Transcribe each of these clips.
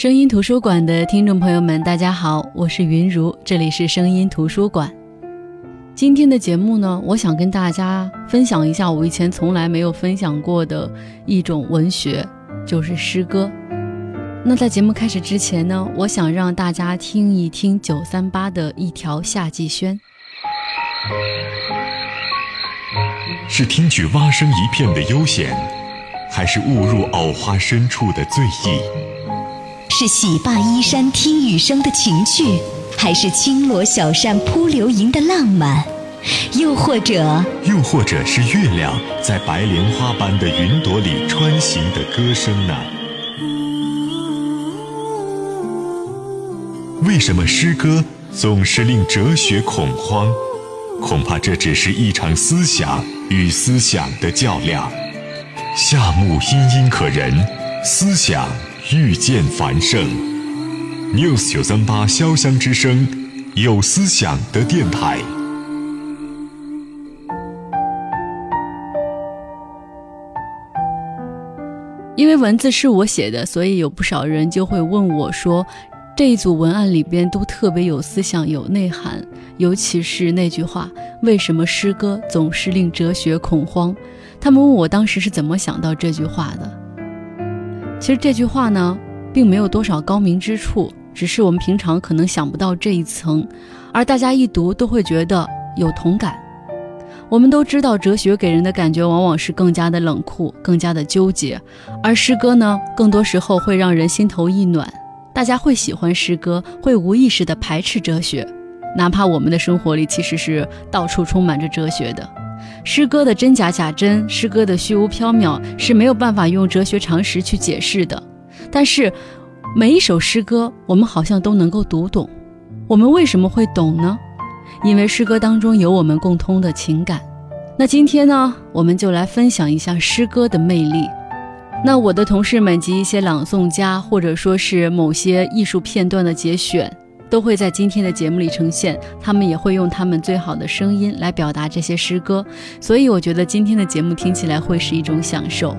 声音图书馆的听众朋友们，大家好，我是云如，这里是声音图书馆。今天的节目呢，我想跟大家分享一下我以前从来没有分享过的一种文学，就是诗歌。那在节目开始之前呢，我想让大家听一听九三八的一条夏季轩。是听取蛙声一片的悠闲，还是误入藕花深处的醉意？是洗罢衣衫听雨声的情趣，还是轻罗小扇扑流萤的浪漫？又或者，又或者是月亮在白莲花般的云朵里穿行的歌声呢？为什么诗歌总是令哲学恐慌？恐怕这只是一场思想与思想的较量。夏木殷殷可人，思想。遇见繁盛，news 九三八潇湘之声，有思想的电台。因为文字是我写的，所以有不少人就会问我说，这一组文案里边都特别有思想、有内涵，尤其是那句话：“为什么诗歌总是令哲学恐慌？”他们问我当时是怎么想到这句话的。其实这句话呢，并没有多少高明之处，只是我们平常可能想不到这一层，而大家一读都会觉得有同感。我们都知道，哲学给人的感觉往往是更加的冷酷，更加的纠结，而诗歌呢，更多时候会让人心头一暖。大家会喜欢诗歌，会无意识的排斥哲学，哪怕我们的生活里其实是到处充满着哲学的。诗歌的真假假真，诗歌的虚无缥缈是没有办法用哲学常识去解释的。但是，每一首诗歌，我们好像都能够读懂。我们为什么会懂呢？因为诗歌当中有我们共通的情感。那今天呢，我们就来分享一下诗歌的魅力。那我的同事们及一些朗诵家，或者说是某些艺术片段的节选。都会在今天的节目里呈现，他们也会用他们最好的声音来表达这些诗歌，所以我觉得今天的节目听起来会是一种享受。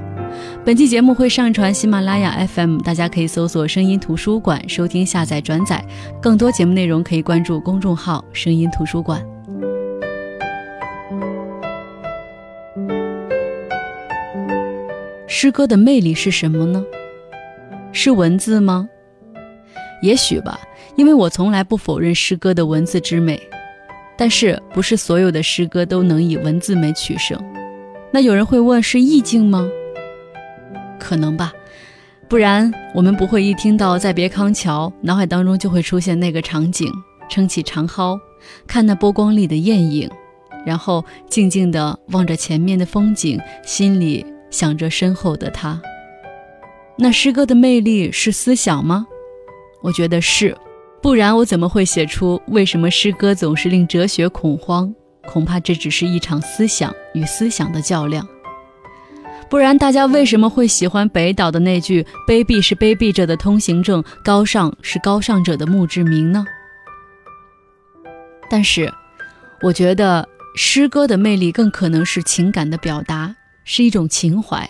本期节目会上传喜马拉雅 FM，大家可以搜索“声音图书馆”收听、下载、转载。更多节目内容可以关注公众号“声音图书馆”。诗歌的魅力是什么呢？是文字吗？也许吧。因为我从来不否认诗歌的文字之美，但是不是所有的诗歌都能以文字美取胜。那有人会问，是意境吗？可能吧，不然我们不会一听到《再别康桥》，脑海当中就会出现那个场景：撑起长蒿，看那波光里的艳影，然后静静地望着前面的风景，心里想着身后的他。那诗歌的魅力是思想吗？我觉得是。不然我怎么会写出为什么诗歌总是令哲学恐慌？恐怕这只是一场思想与思想的较量。不然大家为什么会喜欢北岛的那句“卑鄙是卑鄙者的通行证，高尚是高尚者的墓志铭”呢？但是，我觉得诗歌的魅力更可能是情感的表达，是一种情怀。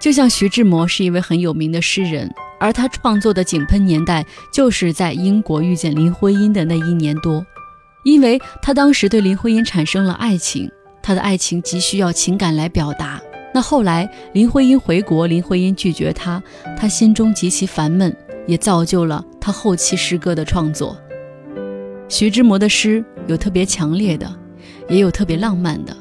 就像徐志摩是一位很有名的诗人。而他创作的《井喷》年代，就是在英国遇见林徽因的那一年多，因为他当时对林徽因产生了爱情，他的爱情急需要情感来表达。那后来林徽因回国，林徽因拒绝他，他心中极其烦闷，也造就了他后期诗歌的创作。徐志摩的诗有特别强烈的，也有特别浪漫的，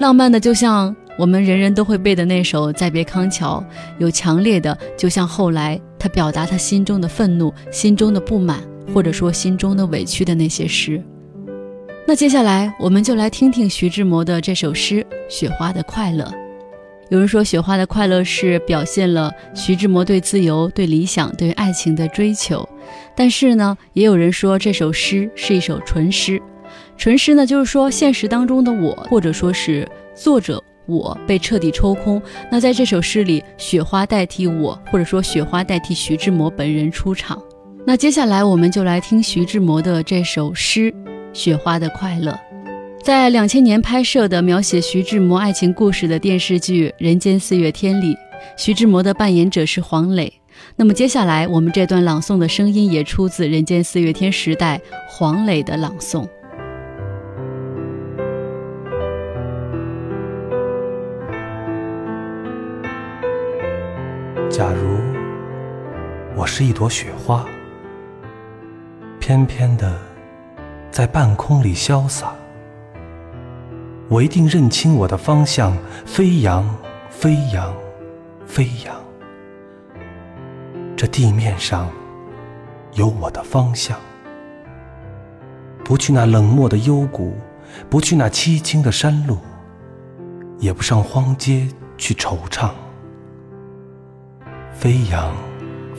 浪漫的就像。我们人人都会背的那首《再别康桥》，有强烈的，就像后来他表达他心中的愤怒、心中的不满，或者说心中的委屈的那些诗。那接下来我们就来听听徐志摩的这首诗《雪花的快乐》。有人说，《雪花的快乐》是表现了徐志摩对自由、对理想、对爱情的追求，但是呢，也有人说这首诗是一首纯诗。纯诗呢，就是说现实当中的我，或者说是作者。我被彻底抽空。那在这首诗里，雪花代替我，或者说雪花代替徐志摩本人出场。那接下来我们就来听徐志摩的这首诗《雪花的快乐》。在两千年拍摄的描写徐志摩爱情故事的电视剧《人间四月天》里，徐志摩的扮演者是黄磊。那么接下来我们这段朗诵的声音也出自《人间四月天》时代黄磊的朗诵。假如我是一朵雪花，翩翩的在半空里潇洒，我一定认清我的方向，飞扬，飞扬，飞扬。这地面上有我的方向，不去那冷漠的幽谷，不去那凄清的山路，也不上荒街去惆怅。飞扬，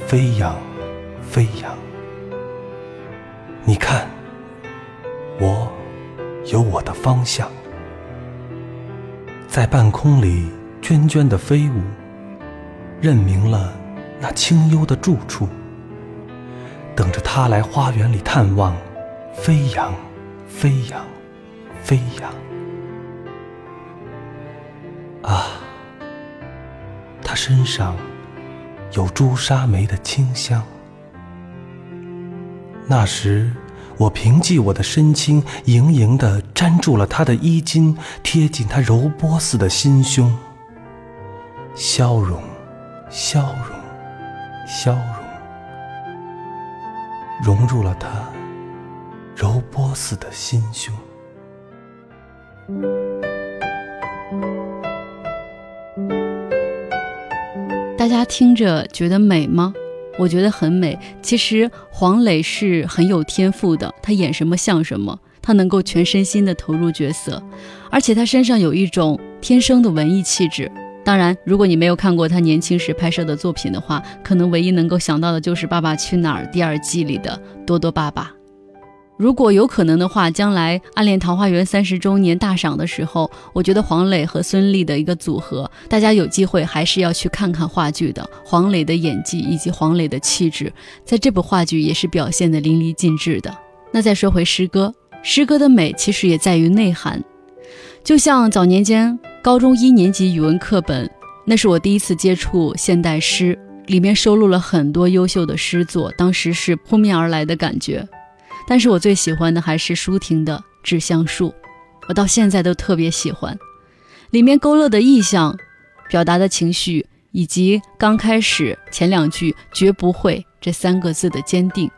飞扬，飞扬。你看，我有我的方向，在半空里涓涓的飞舞，认明了那清幽的住处，等着他来花园里探望。飞扬，飞扬，飞扬。啊，他身上。有朱砂梅的清香。那时，我凭借我的身轻，盈盈地粘住了他的衣襟，贴近他柔波似的心胸。消融，消融，消融，融入了他柔波似的心胸。家听着觉得美吗？我觉得很美。其实黄磊是很有天赋的，他演什么像什么，他能够全身心的投入角色，而且他身上有一种天生的文艺气质。当然，如果你没有看过他年轻时拍摄的作品的话，可能唯一能够想到的就是《爸爸去哪儿》第二季里的多多爸爸。如果有可能的话，将来《暗恋桃花源》三十周年大赏的时候，我觉得黄磊和孙俪的一个组合，大家有机会还是要去看看话剧的。黄磊的演技以及黄磊的气质，在这部话剧也是表现的淋漓尽致的。那再说回诗歌，诗歌的美其实也在于内涵。就像早年间高中一年级语文课本，那是我第一次接触现代诗，里面收录了很多优秀的诗作，当时是扑面而来的感觉。但是我最喜欢的还是舒婷的《致橡树》，我到现在都特别喜欢，里面勾勒的意象、表达的情绪，以及刚开始前两句“绝不会”这三个字的坚定，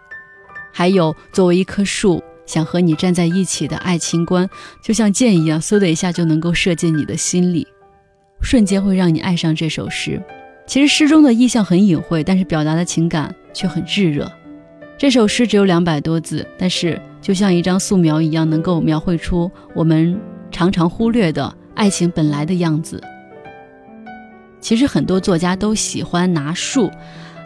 还有作为一棵树想和你站在一起的爱情观，就像箭一样，嗖的一下就能够射进你的心里，瞬间会让你爱上这首诗。其实诗中的意象很隐晦，但是表达的情感却很炙热。这首诗只有两百多字，但是就像一张素描一样，能够描绘出我们常常忽略的爱情本来的样子。其实很多作家都喜欢拿树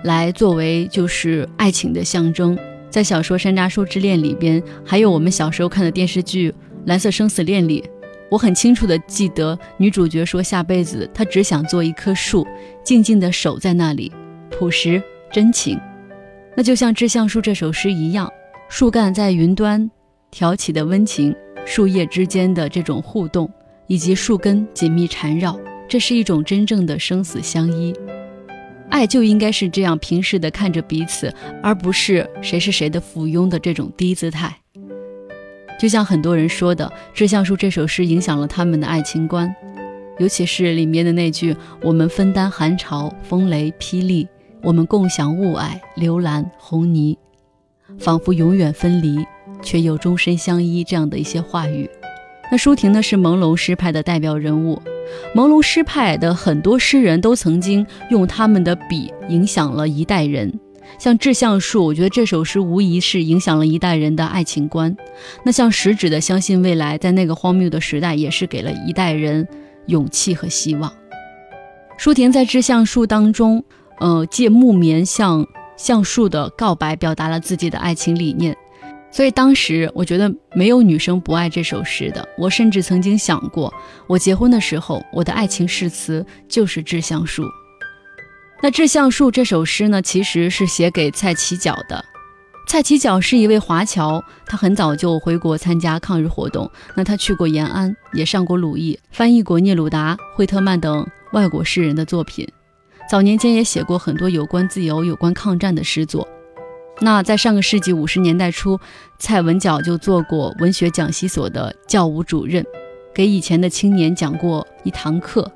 来作为就是爱情的象征，在小说《山楂树之恋》里边，还有我们小时候看的电视剧《蓝色生死恋》里，我很清楚的记得女主角说下辈子她只想做一棵树，静静的守在那里，朴实真情。那就像《致橡树》这首诗一样，树干在云端挑起的温情，树叶之间的这种互动，以及树根紧密缠绕，这是一种真正的生死相依。爱就应该是这样平视的看着彼此，而不是谁是谁的附庸的这种低姿态。就像很多人说的，《致橡树》这首诗影响了他们的爱情观，尤其是里面的那句“我们分担寒潮、风雷、霹雳”。我们共享雾霭、流岚、红泥，仿佛永远分离，却又终身相依。这样的一些话语。那舒婷呢，是朦胧诗派的代表人物。朦胧诗派的很多诗人都曾经用他们的笔影响了一代人。像《致橡树》，我觉得这首诗无疑是影响了一代人的爱情观。那像食指的《相信未来》，在那个荒谬的时代，也是给了一代人勇气和希望。舒婷在《致橡树》当中。呃，借木棉向橡树的告白，表达了自己的爱情理念。所以当时我觉得没有女生不爱这首诗的。我甚至曾经想过，我结婚的时候，我的爱情誓词就是《致橡树》。那《致橡树》这首诗呢，其实是写给蔡启角的。蔡启角是一位华侨，他很早就回国参加抗日活动。那他去过延安，也上过鲁艺，翻译过聂鲁达、惠特曼等外国诗人的作品。早年间也写过很多有关自由、有关抗战的诗作。那在上个世纪五十年代初，蔡文角就做过文学讲习所的教务主任，给以前的青年讲过一堂课。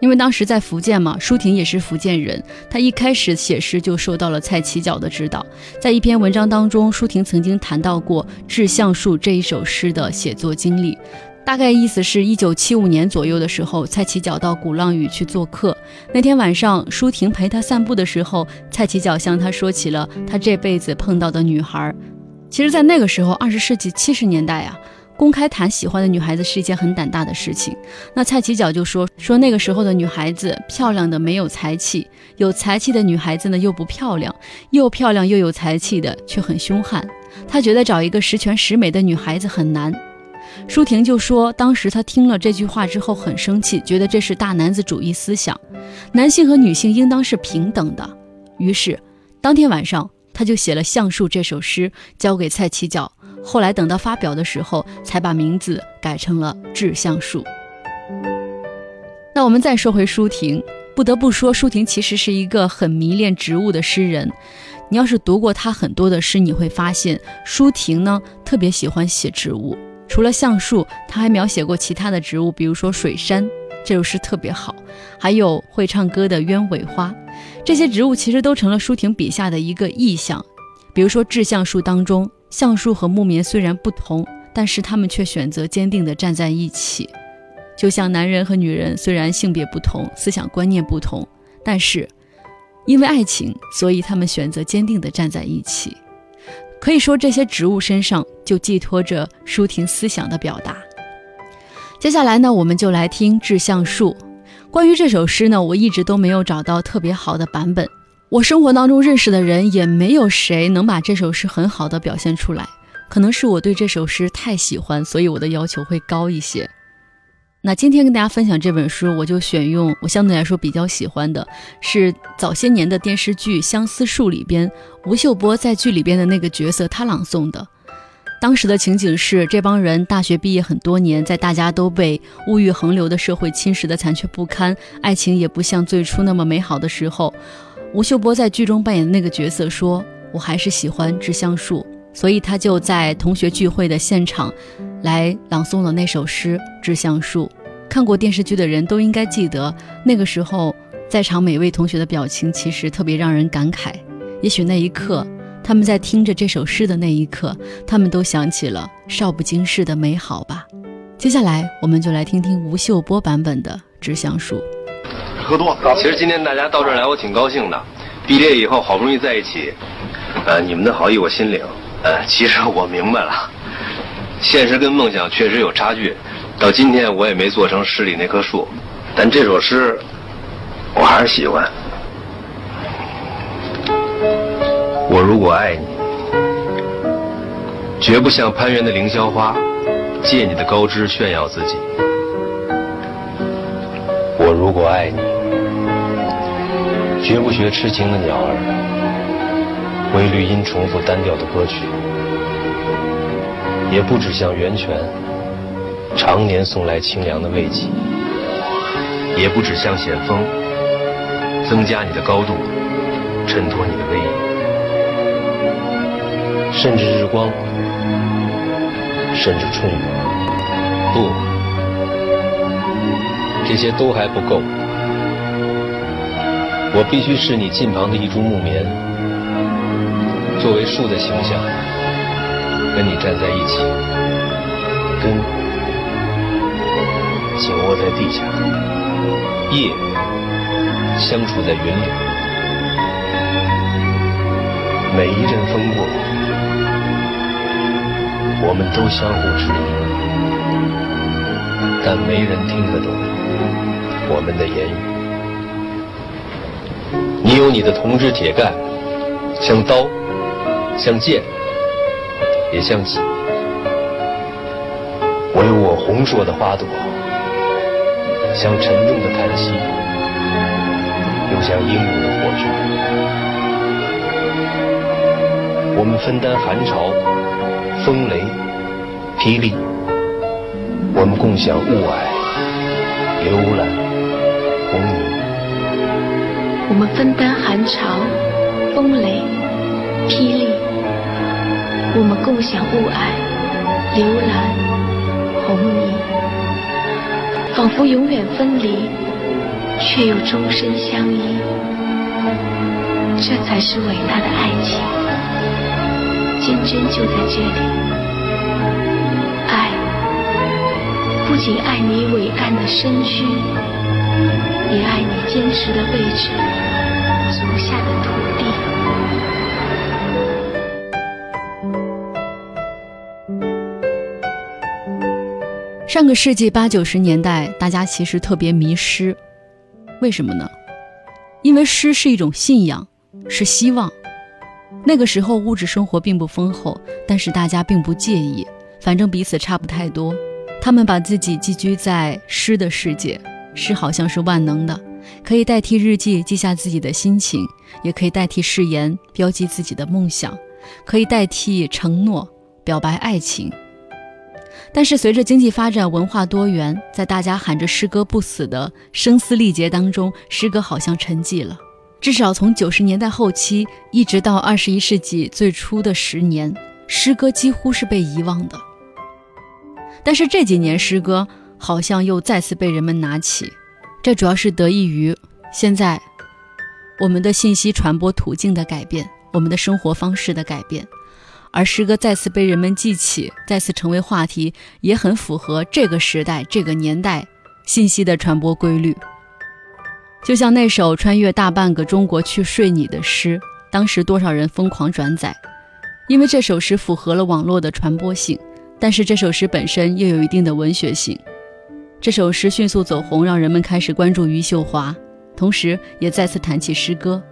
因为当时在福建嘛，舒婷也是福建人，她一开始写诗就受到了蔡其角的指导。在一篇文章当中，舒婷曾经谈到过《致橡树》这一首诗的写作经历，大概意思是一九七五年左右的时候，蔡其角到鼓浪屿去做客。那天晚上，舒婷陪他散步的时候，蔡其角向他说起了他这辈子碰到的女孩。其实，在那个时候，二十世纪七十年代啊。公开谈喜欢的女孩子是一件很胆大的事情。那蔡其角就说说那个时候的女孩子漂亮的没有才气，有才气的女孩子呢又不漂亮，又漂亮又有才气的却很凶悍。他觉得找一个十全十美的女孩子很难。舒婷就说，当时她听了这句话之后很生气，觉得这是大男子主义思想，男性和女性应当是平等的。于是当天晚上，他就写了《橡树》这首诗，交给蔡其角。后来等到发表的时候，才把名字改成了《致橡树》。那我们再说回舒婷，不得不说，舒婷其实是一个很迷恋植物的诗人。你要是读过她很多的诗，你会发现，舒婷呢特别喜欢写植物。除了橡树，他还描写过其他的植物，比如说水杉，这首诗特别好。还有会唱歌的鸢尾花，这些植物其实都成了舒婷笔下的一个意象。比如说《致橡树》当中。橡树和木棉虽然不同，但是他们却选择坚定地站在一起。就像男人和女人虽然性别不同，思想观念不同，但是因为爱情，所以他们选择坚定地站在一起。可以说，这些植物身上就寄托着舒婷思想的表达。接下来呢，我们就来听《致橡树》。关于这首诗呢，我一直都没有找到特别好的版本。我生活当中认识的人也没有谁能把这首诗很好的表现出来，可能是我对这首诗太喜欢，所以我的要求会高一些。那今天跟大家分享这本书，我就选用我相对来说比较喜欢的，是早些年的电视剧《相思树》里边吴秀波在剧里边的那个角色他朗诵的。当时的情景是，这帮人大学毕业很多年，在大家都被物欲横流的社会侵蚀的残缺不堪，爱情也不像最初那么美好的时候。吴秀波在剧中扮演的那个角色说：“我还是喜欢致橡树，所以他就在同学聚会的现场，来朗诵了那首诗《致橡树》。看过电视剧的人都应该记得，那个时候在场每位同学的表情其实特别让人感慨。也许那一刻，他们在听着这首诗的那一刻，他们都想起了少不经事的美好吧。接下来，我们就来听听吴秀波版本的《致橡树》。”喝多，其实今天大家到这儿来，我挺高兴的。毕业以后好不容易在一起，呃，你们的好意我心领。呃，其实我明白了，现实跟梦想确实有差距。到今天我也没做成诗里那棵树，但这首诗我还是喜欢。我如果爱你，绝不像攀援的凌霄花，借你的高枝炫耀自己。我如果爱你。绝不学痴情的鸟儿，为绿荫重复单调的歌曲；也不止像源泉，常年送来清凉的慰藉；也不止像险峰，增加你的高度，衬托你的威严；甚至日光，甚至春雨。不，这些都还不够。我必须是你近旁的一株木棉，作为树的形象，跟你站在一起，根紧握在地下，叶相处在云里。每一阵风过，我们都相互质疑，但没人听得懂我们的言语。你有你的铜枝铁干，像刀，像剑，也像戟。我有我红硕的花朵，像沉重的叹息，又像英勇的火炬。我们分担寒潮、风雷、霹雳，我们共享雾霭、流岚、红霓。我们分担寒潮、风雷、霹雳，我们共享雾霭、流岚、红霓，仿佛永远分离，却又终身相依。这才是伟大的爱情，坚贞就在这里。爱，不仅爱你伟岸的身躯。也爱你坚持的位置，足下的土地。上个世纪八九十年代，大家其实特别迷诗，为什么呢？因为诗是一种信仰，是希望。那个时候物质生活并不丰厚，但是大家并不介意，反正彼此差不太多。他们把自己寄居在诗的世界。诗好像是万能的，可以代替日记记下自己的心情，也可以代替誓言标记自己的梦想，可以代替承诺表白爱情。但是随着经济发展、文化多元，在大家喊着诗歌不死的声嘶力竭当中，诗歌好像沉寂了。至少从九十年代后期一直到二十一世纪最初的十年，诗歌几乎是被遗忘的。但是这几年诗歌。好像又再次被人们拿起，这主要是得益于现在我们的信息传播途径的改变，我们的生活方式的改变，而诗歌再次被人们记起，再次成为话题，也很符合这个时代、这个年代信息的传播规律。就像那首《穿越大半个中国去睡你》的诗，当时多少人疯狂转载，因为这首诗符合了网络的传播性，但是这首诗本身又有一定的文学性。这首诗迅速走红，让人们开始关注余秀华，同时也再次谈起诗歌。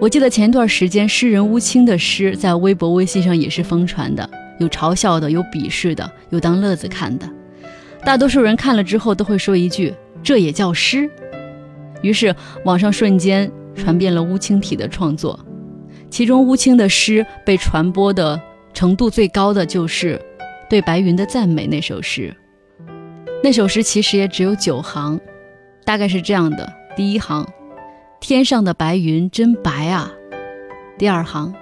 我记得前段时间诗人乌青的诗在微博、微信上也是疯传的，有嘲笑的，有鄙视的，有当乐子看的。大多数人看了之后都会说一句：“这也叫诗？”于是网上瞬间传遍了乌青体的创作，其中乌青的诗被传播的程度最高的就是对白云的赞美那首诗。那首诗其实也只有九行，大概是这样的：第一行，天上的白云真白啊；第二行，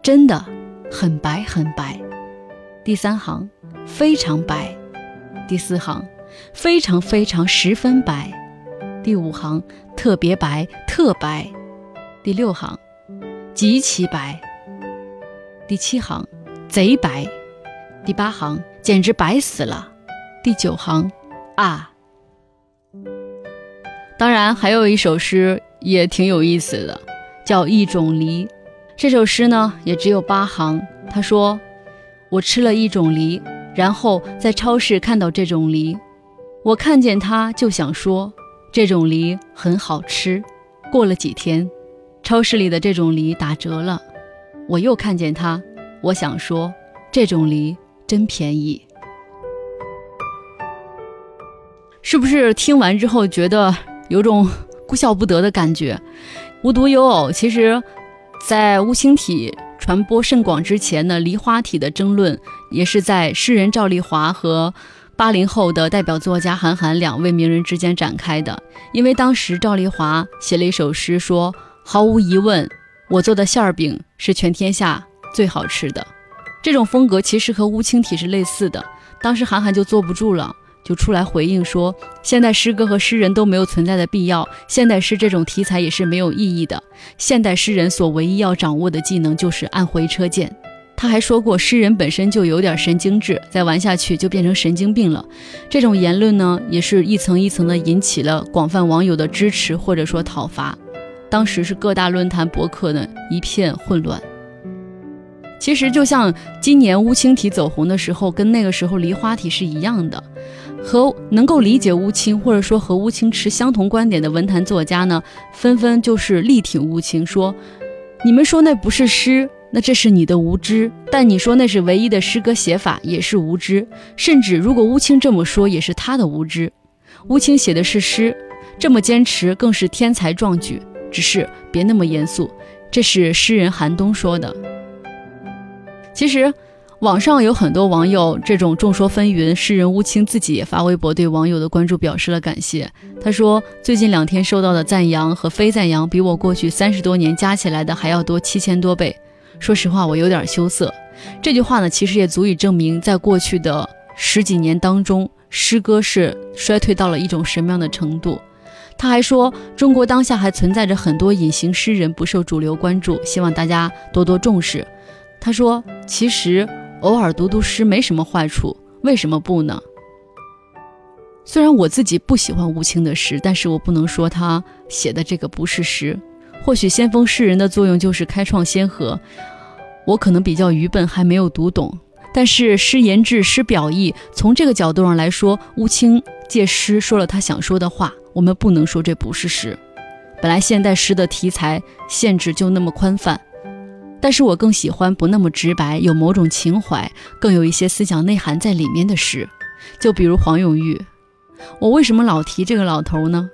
真的很白很白；第三行，非常白；第四行，非常非常十分白；第五行，特别白特白；第六行，极其白；第七行，贼白；第八行，简直白死了。第九行，啊，当然还有一首诗也挺有意思的，叫《一种梨》。这首诗呢也只有八行。他说：“我吃了一种梨，然后在超市看到这种梨，我看见它就想说这种梨很好吃。过了几天，超市里的这种梨打折了，我又看见它，我想说这种梨真便宜。”是不是听完之后觉得有种哭笑不得的感觉？无独有偶，其实，在乌青体传播甚广之前呢，梨花体的争论也是在诗人赵丽华和八零后的代表作家韩寒两位名人之间展开的。因为当时赵丽华写了一首诗，说：“毫无疑问，我做的馅儿饼是全天下最好吃的。”这种风格其实和乌青体是类似的。当时韩寒就坐不住了。就出来回应说，现代诗歌和诗人都没有存在的必要，现代诗这种题材也是没有意义的。现代诗人所唯一要掌握的技能就是按回车键。他还说过，诗人本身就有点神经质，再玩下去就变成神经病了。这种言论呢，也是一层一层的引起了广泛网友的支持或者说讨伐。当时是各大论坛博客呢一片混乱。其实就像今年乌青体走红的时候，跟那个时候梨花体是一样的。和能够理解乌青，或者说和乌青持相同观点的文坛作家呢，纷纷就是力挺乌青，说：“你们说那不是诗，那这是你的无知；但你说那是唯一的诗歌写法，也是无知。甚至如果乌青这么说，也是他的无知。乌青写的是诗，这么坚持更是天才壮举。只是别那么严肃。”这是诗人韩东说的。其实。网上有很多网友这种众说纷纭，诗人乌青自己也发微博对网友的关注表示了感谢。他说：“最近两天收到的赞扬和非赞扬，比我过去三十多年加起来的还要多七千多倍。说实话，我有点羞涩。”这句话呢，其实也足以证明，在过去的十几年当中，诗歌是衰退到了一种什么样的程度。他还说，中国当下还存在着很多隐形诗人不受主流关注，希望大家多多重视。他说：“其实。”偶尔读读诗没什么坏处，为什么不呢？虽然我自己不喜欢吴清的诗，但是我不能说他写的这个不是诗。或许先锋诗人的作用就是开创先河，我可能比较愚笨，还没有读懂。但是诗言志，诗表意，从这个角度上来说，乌青借诗说了他想说的话，我们不能说这不是诗。本来现代诗的题材限制就那么宽泛。但是我更喜欢不那么直白，有某种情怀，更有一些思想内涵在里面的诗。就比如黄永玉，我为什么老提这个老头呢？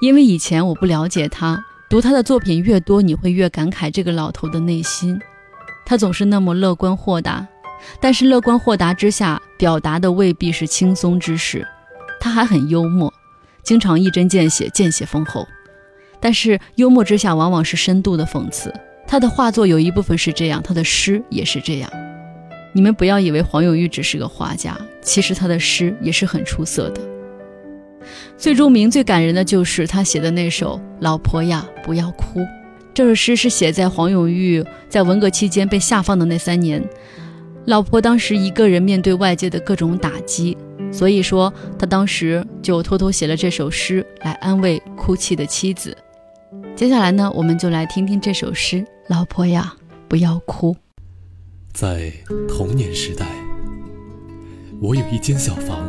因为以前我不了解他，读他的作品越多，你会越感慨这个老头的内心。他总是那么乐观豁达，但是乐观豁达之下表达的未必是轻松之事。他还很幽默，经常一针见血，见血封喉。但是幽默之下往往是深度的讽刺。他的画作有一部分是这样，他的诗也是这样。你们不要以为黄永玉只是个画家，其实他的诗也是很出色的。最著名、最感人的就是他写的那首《老婆呀，不要哭》。这首诗是写在黄永玉在文革期间被下放的那三年，老婆当时一个人面对外界的各种打击，所以说他当时就偷偷写了这首诗来安慰哭泣的妻子。接下来呢，我们就来听听这首诗。老婆呀，不要哭。在童年时代，我有一间小房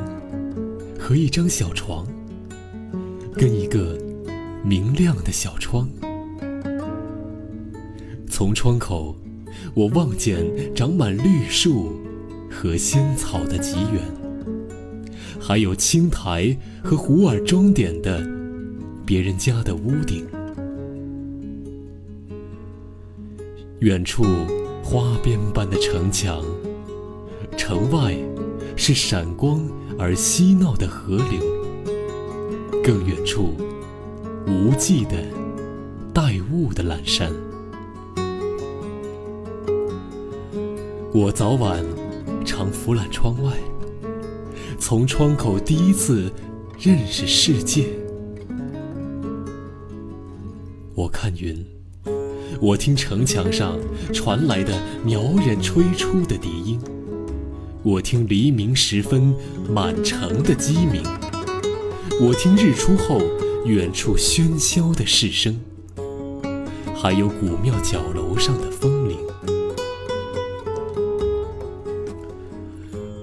和一张小床，跟一个明亮的小窗。从窗口，我望见长满绿树和仙草的极远，还有青苔和糊儿装点的别人家的屋顶。远处花边般的城墙，城外是闪光而嬉闹的河流，更远处无际的带雾的阑珊。我早晚常俯览窗外，从窗口第一次认识世界。我看云。我听城墙上传来的袅人吹出的笛音，我听黎明时分满城的鸡鸣，我听日出后远处喧嚣的市声，还有古庙角楼上的风铃。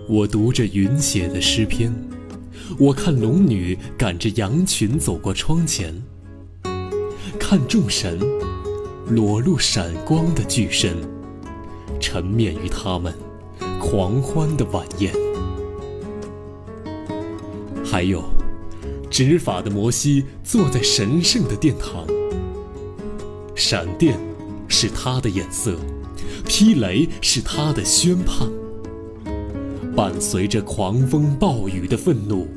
我读着云写的诗篇，我看龙女赶着羊群走过窗前，看众神。裸露闪光的巨身，沉湎于他们狂欢的晚宴。还有，执法的摩西坐在神圣的殿堂，闪电是他的眼色，霹雷是他的宣判，伴随着狂风暴雨的愤怒，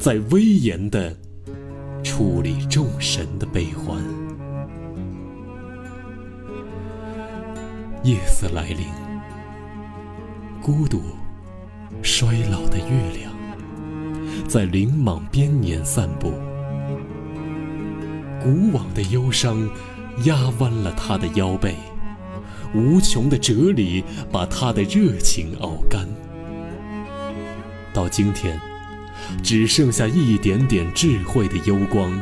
在威严地处理众神的悲欢。夜色来临，孤独、衰老的月亮。在林莽边沿散步，古往的忧伤压弯了他的腰背，无穷的哲理把他的热情熬干。到今天，只剩下一点点智慧的幽光，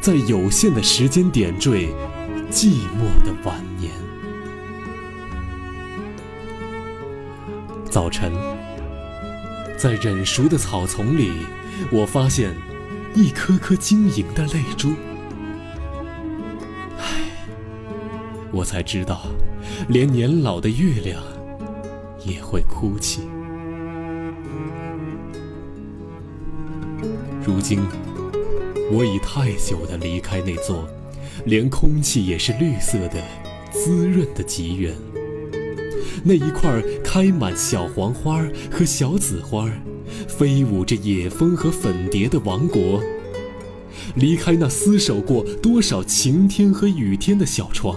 在有限的时间点缀寂寞的晚年。早晨，在稔熟的草丛里，我发现一颗颗晶莹的泪珠。唉，我才知道，连年老的月亮也会哭泣。如今，我已太久的离开那座，连空气也是绿色的、滋润的极远。那一块开满小黄花和小紫花，飞舞着野蜂和粉蝶的王国。离开那厮守过多少晴天和雨天的小窗，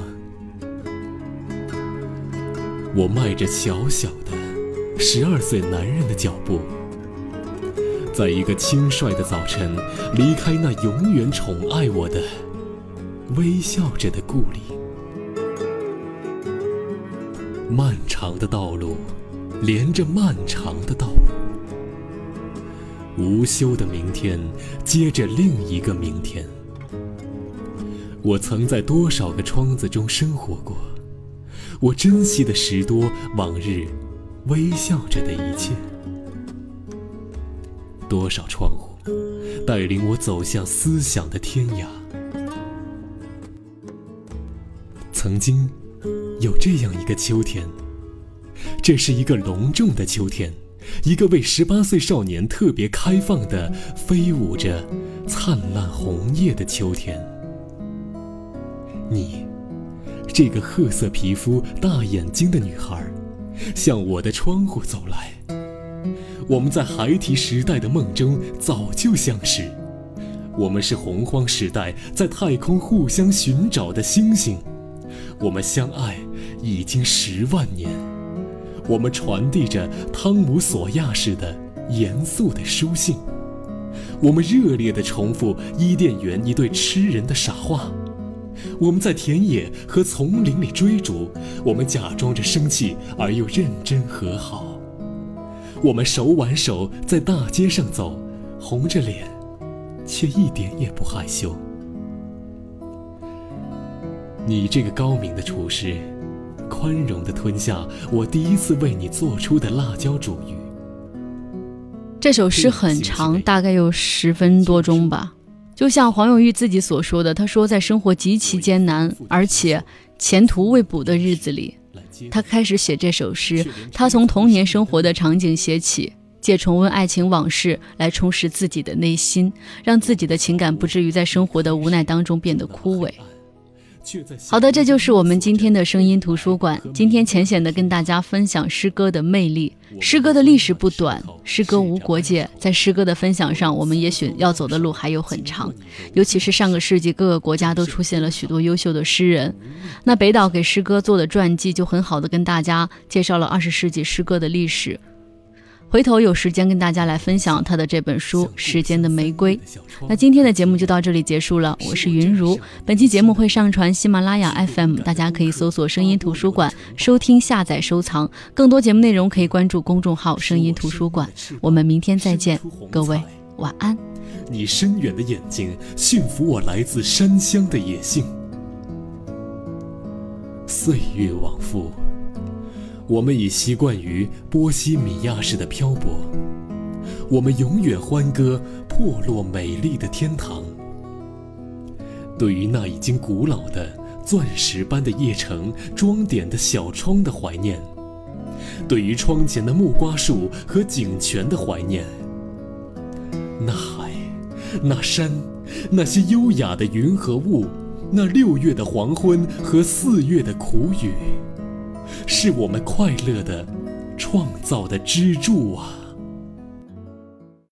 我迈着小小的十二岁男人的脚步，在一个轻率的早晨，离开那永远宠爱我的、微笑着的故里。漫长的道路，连着漫长的道。无休的明天，接着另一个明天。我曾在多少个窗子中生活过，我珍惜的十多往日微笑着的一切。多少窗户，带领我走向思想的天涯。曾经，有这样一个秋天，这是一个隆重的秋天。一个为十八岁少年特别开放的、飞舞着灿烂红叶的秋天，你，这个褐色皮肤、大眼睛的女孩，向我的窗户走来。我们在孩提时代的梦中早就相识，我们是洪荒时代在太空互相寻找的星星，我们相爱已经十万年。我们传递着汤姆·索亚式的严肃的书信，我们热烈地重复伊甸园一对痴人的傻话，我们在田野和丛林里追逐，我们假装着生气而又认真和好，我们手挽手在大街上走，红着脸，却一点也不害羞。你这个高明的厨师。宽容地吞下我第一次为你做出的辣椒煮鱼。这首诗很长，大概有十分多钟吧。就像黄永玉自己所说的，他说在生活极其艰难，而且前途未卜的日子里，他开始写这首诗。他从童年生活的场景写起，借重温爱情往事来充实自己的内心，让自己的情感不至于在生活的无奈当中变得枯萎。好的，这就是我们今天的声音图书馆。今天浅显的跟大家分享诗歌的魅力。诗歌的历史不短，诗歌无国界。在诗歌的分享上，我们也许要走的路还有很长。尤其是上个世纪，各个国家都出现了许多优秀的诗人。那北岛给诗歌做的传记，就很好的跟大家介绍了二十世纪诗歌的历史。回头有时间跟大家来分享他的这本书《时间的玫瑰》。那今天的节目就到这里结束了，我是云如。本期节目会上传喜马拉雅 FM，大家可以搜索“声音图书馆”收听、下载、收藏。更多节目内容可以关注公众号“声音图书馆”。我们明天再见，各位晚安。你深远的眼睛驯服我来自山乡的野性。岁月往复。我们已习惯于波西米亚式的漂泊，我们永远欢歌破落美丽的天堂。对于那已经古老的钻石般的夜城装点的小窗的怀念，对于窗前的木瓜树和井泉的怀念，那海，那山，那些优雅的云和雾，那六月的黄昏和四月的苦雨。是我们快乐的创造的支柱啊！